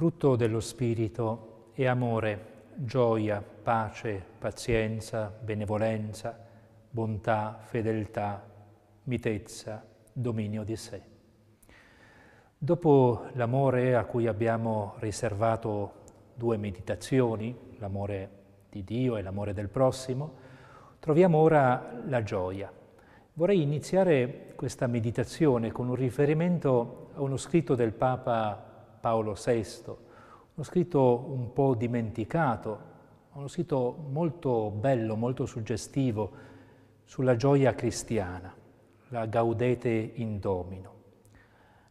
frutto dello Spirito è amore, gioia, pace, pazienza, benevolenza, bontà, fedeltà, mitezza, dominio di sé. Dopo l'amore a cui abbiamo riservato due meditazioni, l'amore di Dio e l'amore del prossimo, troviamo ora la gioia. Vorrei iniziare questa meditazione con un riferimento a uno scritto del Papa Paolo VI, uno scritto un po' dimenticato, uno scritto molto bello, molto suggestivo sulla gioia cristiana, la gaudete in domino.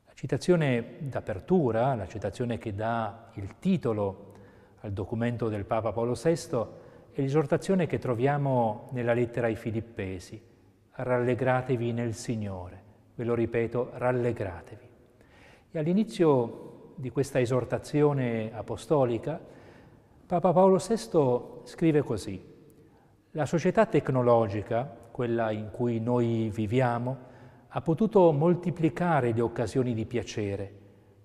La citazione d'apertura, la citazione che dà il titolo al documento del Papa Paolo VI, è l'esortazione che troviamo nella lettera ai Filippesi. Rallegratevi nel Signore. Ve lo ripeto, rallegratevi. E all'inizio di questa esortazione apostolica, Papa Paolo VI scrive così, la società tecnologica, quella in cui noi viviamo, ha potuto moltiplicare le occasioni di piacere,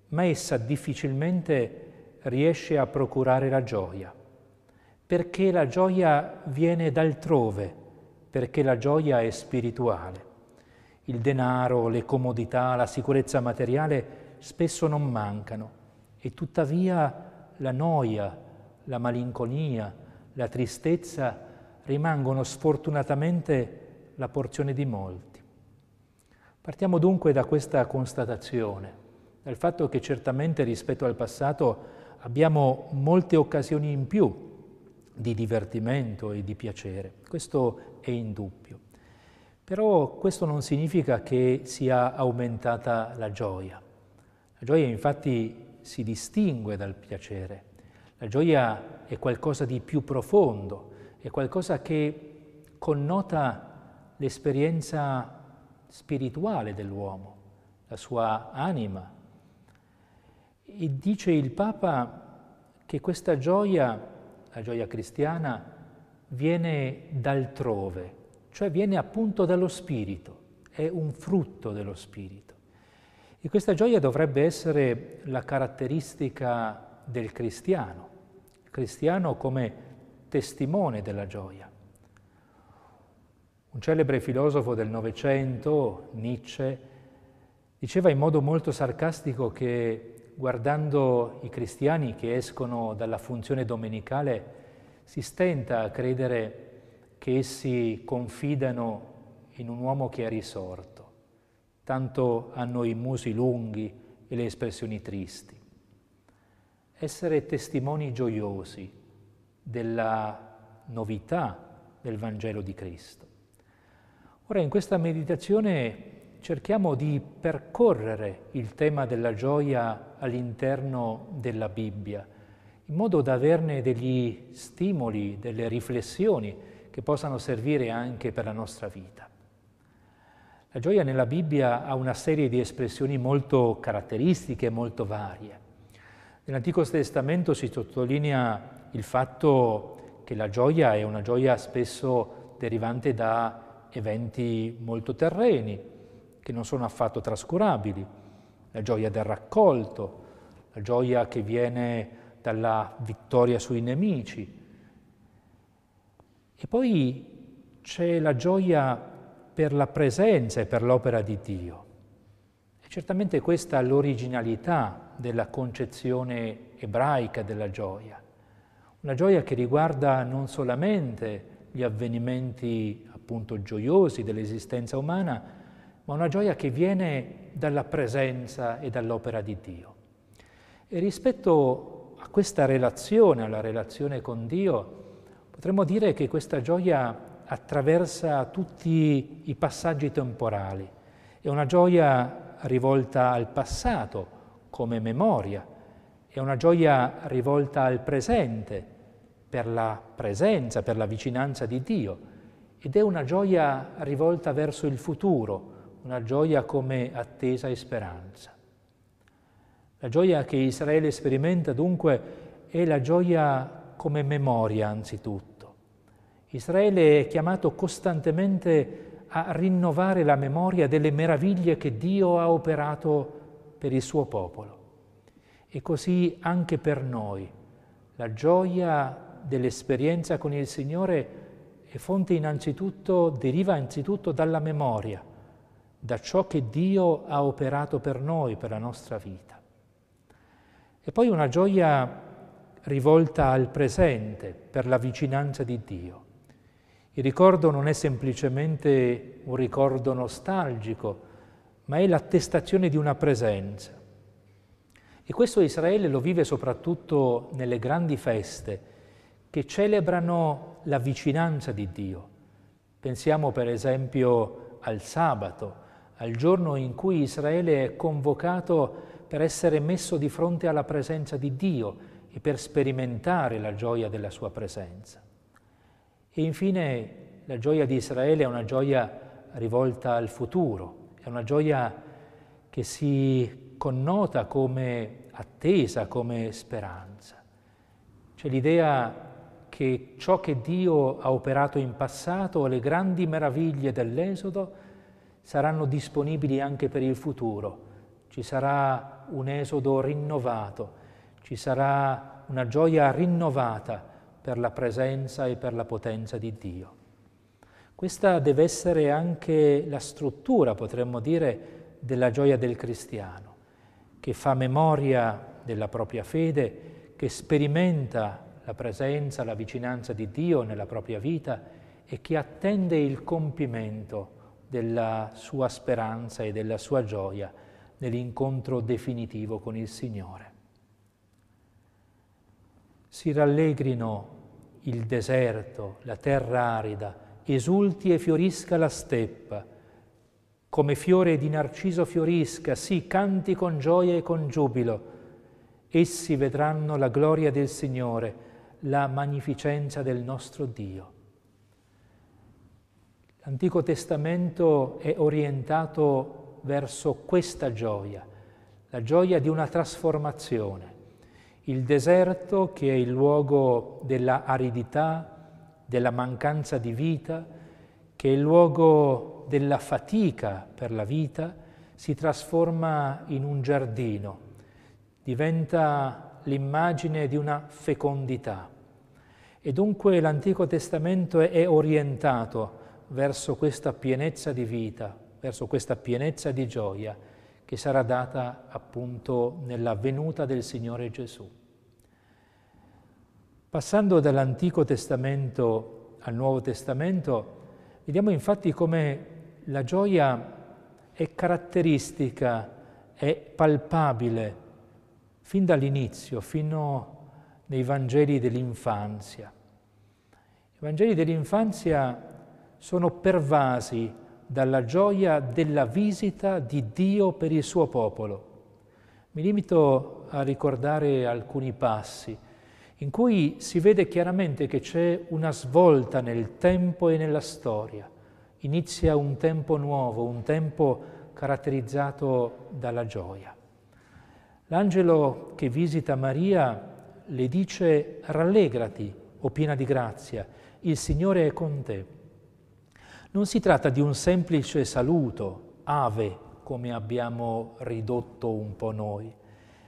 ma essa difficilmente riesce a procurare la gioia, perché la gioia viene d'altrove, perché la gioia è spirituale. Il denaro, le comodità, la sicurezza materiale spesso non mancano e tuttavia la noia, la malinconia, la tristezza rimangono sfortunatamente la porzione di molti. Partiamo dunque da questa constatazione, dal fatto che certamente rispetto al passato abbiamo molte occasioni in più di divertimento e di piacere, questo è indubbio. Però questo non significa che sia aumentata la gioia. La gioia infatti si distingue dal piacere. La gioia è qualcosa di più profondo, è qualcosa che connota l'esperienza spirituale dell'uomo, la sua anima. E dice il Papa che questa gioia, la gioia cristiana, viene d'altrove, cioè viene appunto dallo Spirito, è un frutto dello Spirito. E questa gioia dovrebbe essere la caratteristica del cristiano, il cristiano come testimone della gioia. Un celebre filosofo del Novecento, Nietzsche, diceva in modo molto sarcastico che guardando i cristiani che escono dalla funzione domenicale si stenta a credere che essi confidano in un uomo che è risorto tanto hanno i musi lunghi e le espressioni tristi. Essere testimoni gioiosi della novità del Vangelo di Cristo. Ora in questa meditazione cerchiamo di percorrere il tema della gioia all'interno della Bibbia, in modo da averne degli stimoli, delle riflessioni che possano servire anche per la nostra vita. La gioia nella Bibbia ha una serie di espressioni molto caratteristiche, molto varie. Nell'Antico Testamento si sottolinea il fatto che la gioia è una gioia spesso derivante da eventi molto terreni, che non sono affatto trascurabili. La gioia del raccolto, la gioia che viene dalla vittoria sui nemici. E poi c'è la gioia per la presenza e per l'opera di Dio. E certamente questa è l'originalità della concezione ebraica della gioia, una gioia che riguarda non solamente gli avvenimenti appunto gioiosi dell'esistenza umana, ma una gioia che viene dalla presenza e dall'opera di Dio. E rispetto a questa relazione, alla relazione con Dio, potremmo dire che questa gioia attraversa tutti i passaggi temporali. È una gioia rivolta al passato come memoria, è una gioia rivolta al presente per la presenza, per la vicinanza di Dio ed è una gioia rivolta verso il futuro, una gioia come attesa e speranza. La gioia che Israele sperimenta dunque è la gioia come memoria anzitutto Israele è chiamato costantemente a rinnovare la memoria delle meraviglie che Dio ha operato per il suo popolo. E così anche per noi. La gioia dell'esperienza con il Signore è fonte innanzitutto, deriva innanzitutto dalla memoria, da ciò che Dio ha operato per noi, per la nostra vita. E poi una gioia rivolta al presente, per la vicinanza di Dio. Il ricordo non è semplicemente un ricordo nostalgico, ma è l'attestazione di una presenza. E questo Israele lo vive soprattutto nelle grandi feste che celebrano la vicinanza di Dio. Pensiamo per esempio al sabato, al giorno in cui Israele è convocato per essere messo di fronte alla presenza di Dio e per sperimentare la gioia della sua presenza. E infine la gioia di Israele è una gioia rivolta al futuro, è una gioia che si connota come attesa, come speranza. C'è l'idea che ciò che Dio ha operato in passato, le grandi meraviglie dell'Esodo, saranno disponibili anche per il futuro. Ci sarà un Esodo rinnovato, ci sarà una gioia rinnovata per la presenza e per la potenza di Dio. Questa deve essere anche la struttura, potremmo dire, della gioia del cristiano, che fa memoria della propria fede, che sperimenta la presenza, la vicinanza di Dio nella propria vita e che attende il compimento della sua speranza e della sua gioia nell'incontro definitivo con il Signore si rallegrino il deserto, la terra arida, esulti e fiorisca la steppa, come fiore di narciso fiorisca, sì, canti con gioia e con giubilo. Essi vedranno la gloria del Signore, la magnificenza del nostro Dio. L'Antico Testamento è orientato verso questa gioia, la gioia di una trasformazione il deserto che è il luogo della aridità, della mancanza di vita, che è il luogo della fatica per la vita, si trasforma in un giardino, diventa l'immagine di una fecondità. E dunque l'Antico Testamento è orientato verso questa pienezza di vita, verso questa pienezza di gioia che sarà data appunto nella venuta del Signore Gesù. Passando dall'Antico Testamento al Nuovo Testamento, vediamo infatti come la gioia è caratteristica, è palpabile fin dall'inizio, fino nei Vangeli dell'infanzia. I Vangeli dell'infanzia sono pervasi dalla gioia della visita di Dio per il suo popolo. Mi limito a ricordare alcuni passi in cui si vede chiaramente che c'è una svolta nel tempo e nella storia. Inizia un tempo nuovo, un tempo caratterizzato dalla gioia. L'angelo che visita Maria le dice rallegrati, o piena di grazia, il Signore è con te. Non si tratta di un semplice saluto, ave, come abbiamo ridotto un po' noi.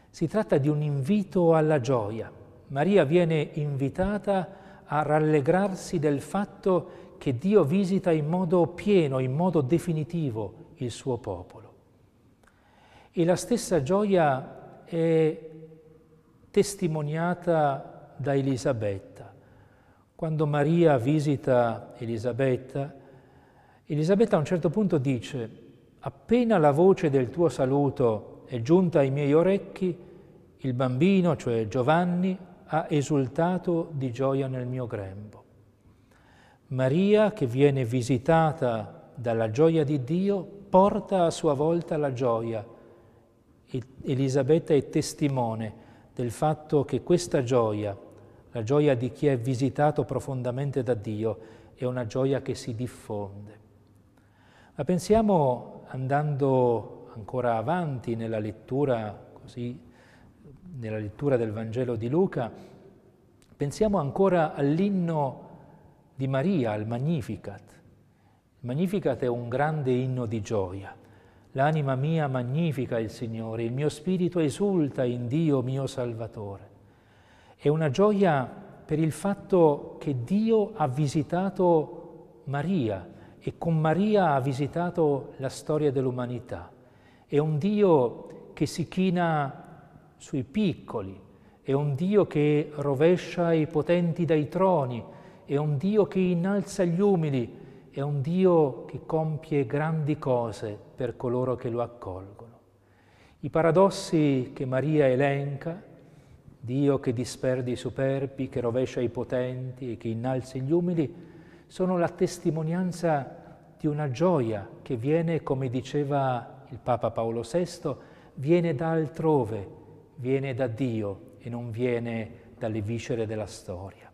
Si tratta di un invito alla gioia. Maria viene invitata a rallegrarsi del fatto che Dio visita in modo pieno, in modo definitivo il suo popolo. E la stessa gioia è testimoniata da Elisabetta. Quando Maria visita Elisabetta, Elisabetta a un certo punto dice, appena la voce del tuo saluto è giunta ai miei orecchi, il bambino, cioè Giovanni, ha esultato di gioia nel mio grembo. Maria, che viene visitata dalla gioia di Dio, porta a sua volta la gioia. Elisabetta è testimone del fatto che questa gioia, la gioia di chi è visitato profondamente da Dio, è una gioia che si diffonde. Ma pensiamo, andando ancora avanti nella lettura, così, nella lettura del Vangelo di Luca, pensiamo ancora all'inno di Maria, al Magnificat. Il Magnificat è un grande inno di gioia. L'anima mia magnifica il Signore, il mio spirito esulta in Dio mio Salvatore. È una gioia per il fatto che Dio ha visitato Maria e con Maria ha visitato la storia dell'umanità. È un Dio che si china sui piccoli, è un Dio che rovescia i potenti dai troni, è un Dio che innalza gli umili, è un Dio che compie grandi cose per coloro che lo accolgono. I paradossi che Maria elenca, Dio che disperdi i superbi, che rovescia i potenti e che innalza gli umili, sono la testimonianza di una gioia che viene, come diceva il Papa Paolo VI, viene da altrove, viene da Dio e non viene dalle viscere della storia.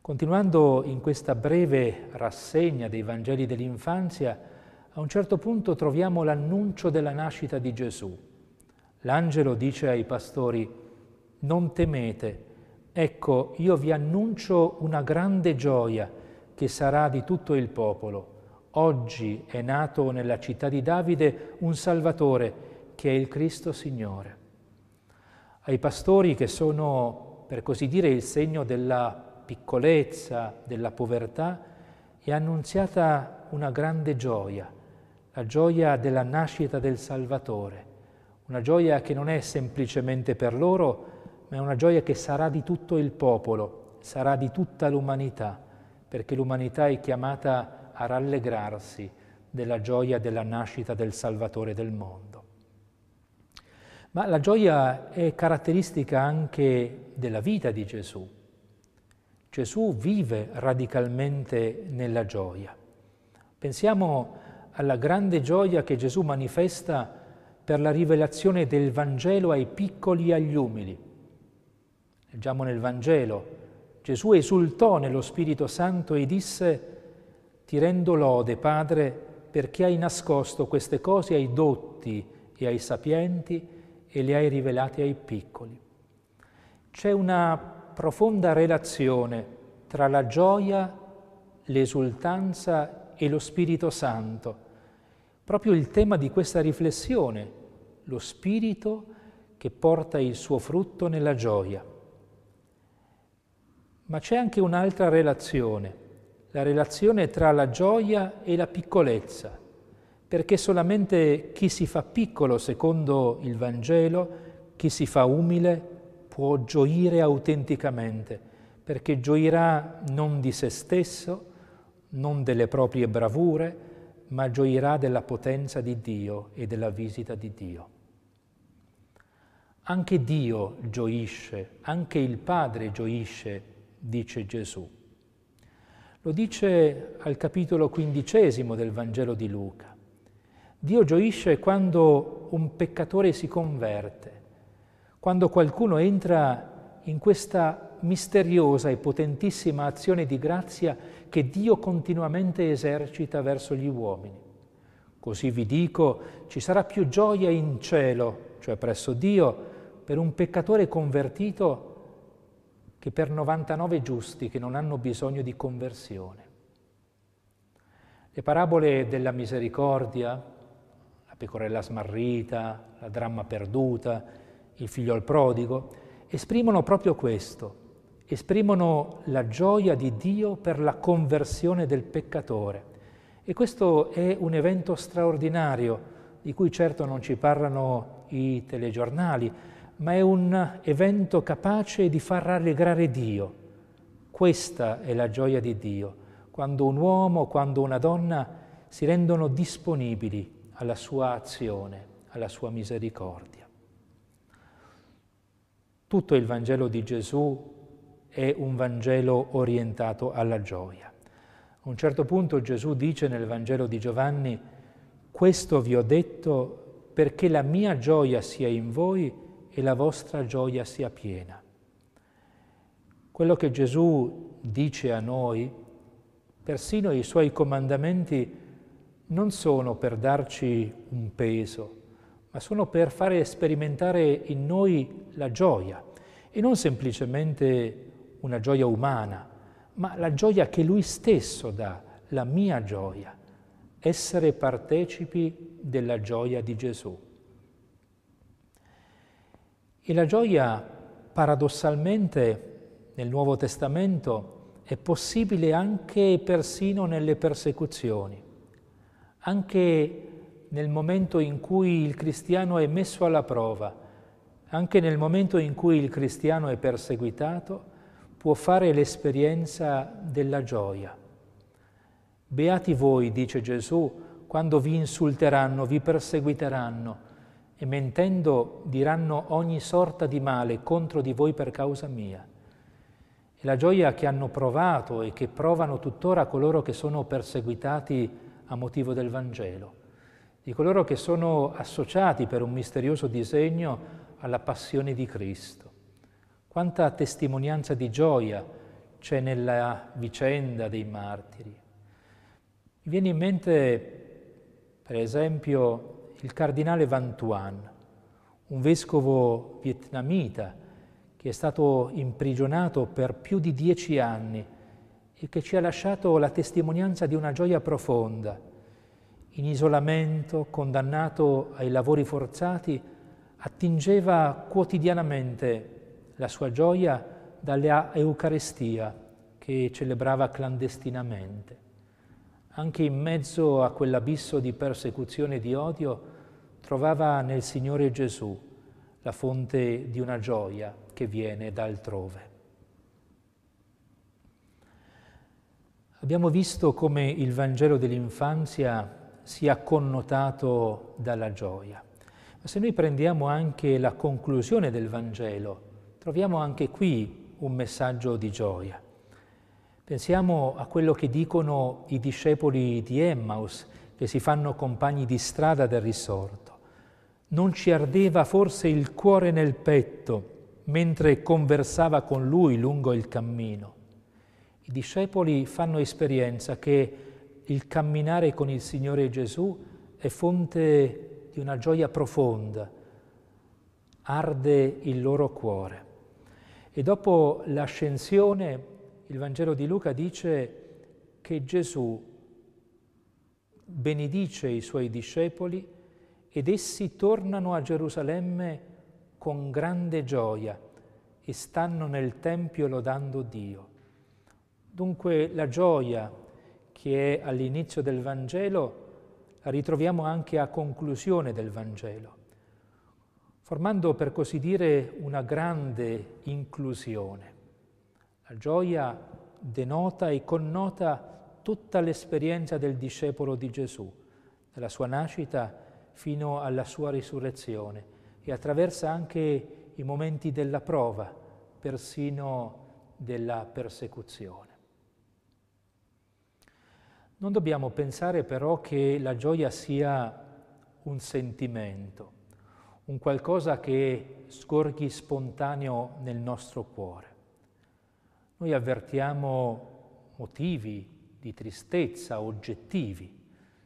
Continuando in questa breve rassegna dei Vangeli dell'infanzia, a un certo punto troviamo l'annuncio della nascita di Gesù. L'angelo dice ai pastori, non temete, ecco io vi annuncio una grande gioia che sarà di tutto il popolo. Oggi è nato nella città di Davide un Salvatore che è il Cristo Signore. Ai pastori che sono, per così dire, il segno della piccolezza, della povertà, è annunziata una grande gioia, la gioia della nascita del Salvatore, una gioia che non è semplicemente per loro, ma è una gioia che sarà di tutto il popolo, sarà di tutta l'umanità, perché l'umanità è chiamata a rallegrarsi della gioia della nascita del Salvatore del mondo. Ma la gioia è caratteristica anche della vita di Gesù. Gesù vive radicalmente nella gioia. Pensiamo alla grande gioia che Gesù manifesta per la rivelazione del Vangelo ai piccoli e agli umili. Leggiamo nel Vangelo, Gesù esultò nello Spirito Santo e disse, ti rendo lode, Padre, perché hai nascosto queste cose ai dotti e ai sapienti e le hai rivelate ai piccoli. C'è una profonda relazione tra la gioia, l'esultanza e lo Spirito Santo. Proprio il tema di questa riflessione, lo Spirito che porta il suo frutto nella gioia. Ma c'è anche un'altra relazione, la relazione tra la gioia e la piccolezza, perché solamente chi si fa piccolo secondo il Vangelo, chi si fa umile, può gioire autenticamente, perché gioirà non di se stesso, non delle proprie bravure, ma gioirà della potenza di Dio e della visita di Dio. Anche Dio gioisce, anche il Padre gioisce, dice Gesù. Lo dice al capitolo quindicesimo del Vangelo di Luca. Dio gioisce quando un peccatore si converte, quando qualcuno entra in questa misteriosa e potentissima azione di grazia che Dio continuamente esercita verso gli uomini. Così vi dico, ci sarà più gioia in cielo, cioè presso Dio, per un peccatore convertito che per 99 giusti che non hanno bisogno di conversione. Le parabole della misericordia, la pecorella smarrita, la dramma perduta, il figlio al prodigo, esprimono proprio questo, esprimono la gioia di Dio per la conversione del peccatore. E questo è un evento straordinario, di cui certo non ci parlano i telegiornali, ma è un evento capace di far rallegrare Dio. Questa è la gioia di Dio, quando un uomo, quando una donna si rendono disponibili alla sua azione, alla sua misericordia. Tutto il Vangelo di Gesù è un Vangelo orientato alla gioia. A un certo punto Gesù dice nel Vangelo di Giovanni, questo vi ho detto perché la mia gioia sia in voi e la vostra gioia sia piena. Quello che Gesù dice a noi, persino i suoi comandamenti, non sono per darci un peso, ma sono per fare sperimentare in noi la gioia e non semplicemente una gioia umana, ma la gioia che Lui stesso dà, la mia gioia. essere partecipi della gioia di Gesù. E la gioia, paradossalmente, nel Nuovo Testamento è possibile anche e persino nelle persecuzioni, anche nel momento in cui il cristiano è messo alla prova, anche nel momento in cui il cristiano è perseguitato, può fare l'esperienza della gioia. Beati voi, dice Gesù, quando vi insulteranno, vi perseguiteranno e mentendo diranno ogni sorta di male contro di voi per causa mia. E la gioia che hanno provato e che provano tuttora coloro che sono perseguitati a motivo del Vangelo, di coloro che sono associati per un misterioso disegno alla passione di Cristo. Quanta testimonianza di gioia c'è nella vicenda dei martiri. Mi viene in mente, per esempio, il cardinale Van Tuan, un vescovo vietnamita che è stato imprigionato per più di dieci anni e che ci ha lasciato la testimonianza di una gioia profonda. In isolamento, condannato ai lavori forzati, attingeva quotidianamente la sua gioia dalla Eucaristia che celebrava clandestinamente. Anche in mezzo a quell'abisso di persecuzione e di odio, trovava nel Signore Gesù la fonte di una gioia che viene da altrove. Abbiamo visto come il Vangelo dell'infanzia sia connotato dalla gioia, ma se noi prendiamo anche la conclusione del Vangelo, troviamo anche qui un messaggio di gioia. Pensiamo a quello che dicono i discepoli di Emmaus, che si fanno compagni di strada del risorto. Non ci ardeva forse il cuore nel petto mentre conversava con lui lungo il cammino. I discepoli fanno esperienza che il camminare con il Signore Gesù è fonte di una gioia profonda, arde il loro cuore. E dopo l'ascensione il Vangelo di Luca dice che Gesù benedice i suoi discepoli ed essi tornano a Gerusalemme con grande gioia e stanno nel Tempio lodando Dio. Dunque la gioia che è all'inizio del Vangelo la ritroviamo anche a conclusione del Vangelo, formando per così dire una grande inclusione. La gioia denota e connota tutta l'esperienza del discepolo di Gesù, dalla sua nascita fino alla sua risurrezione e attraversa anche i momenti della prova, persino della persecuzione. Non dobbiamo pensare però che la gioia sia un sentimento, un qualcosa che scorghi spontaneo nel nostro cuore. Noi avvertiamo motivi di tristezza oggettivi.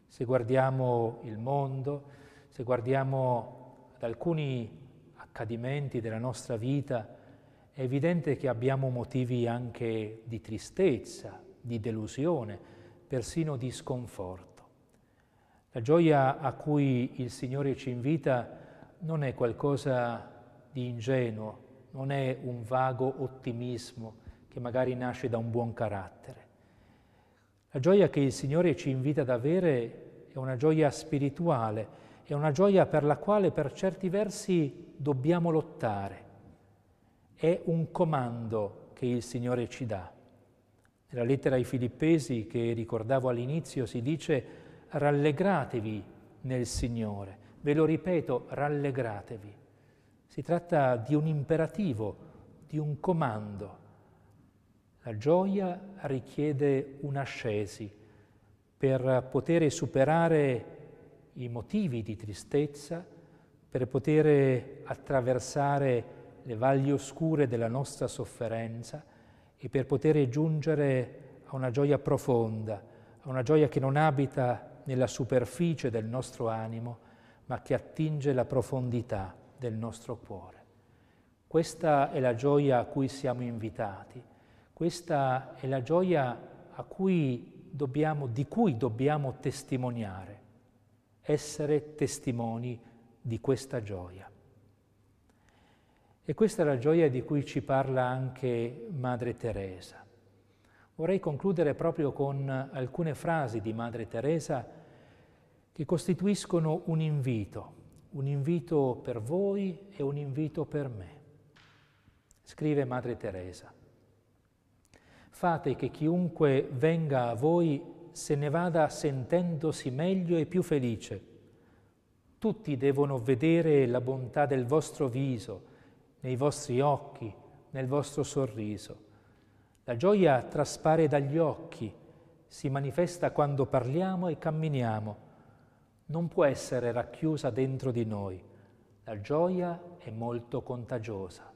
Se guardiamo il mondo, se guardiamo ad alcuni accadimenti della nostra vita, è evidente che abbiamo motivi anche di tristezza, di delusione, persino di sconforto. La gioia a cui il Signore ci invita non è qualcosa di ingenuo, non è un vago ottimismo che magari nasce da un buon carattere. La gioia che il Signore ci invita ad avere è una gioia spirituale, è una gioia per la quale per certi versi dobbiamo lottare. È un comando che il Signore ci dà. Nella lettera ai Filippesi che ricordavo all'inizio si dice rallegratevi nel Signore. Ve lo ripeto, rallegratevi. Si tratta di un imperativo, di un comando. La gioia richiede un'ascesi per poter superare i motivi di tristezza per poter attraversare le valli oscure della nostra sofferenza e per poter giungere a una gioia profonda, a una gioia che non abita nella superficie del nostro animo, ma che attinge la profondità del nostro cuore. Questa è la gioia a cui siamo invitati, questa è la gioia cui dobbiamo, di cui dobbiamo testimoniare, essere testimoni di questa gioia. E questa è la gioia di cui ci parla anche Madre Teresa. Vorrei concludere proprio con alcune frasi di Madre Teresa che costituiscono un invito, un invito per voi e un invito per me. Scrive Madre Teresa, fate che chiunque venga a voi se ne vada sentendosi meglio e più felice. Tutti devono vedere la bontà del vostro viso, nei vostri occhi, nel vostro sorriso. La gioia traspare dagli occhi, si manifesta quando parliamo e camminiamo. Non può essere racchiusa dentro di noi. La gioia è molto contagiosa.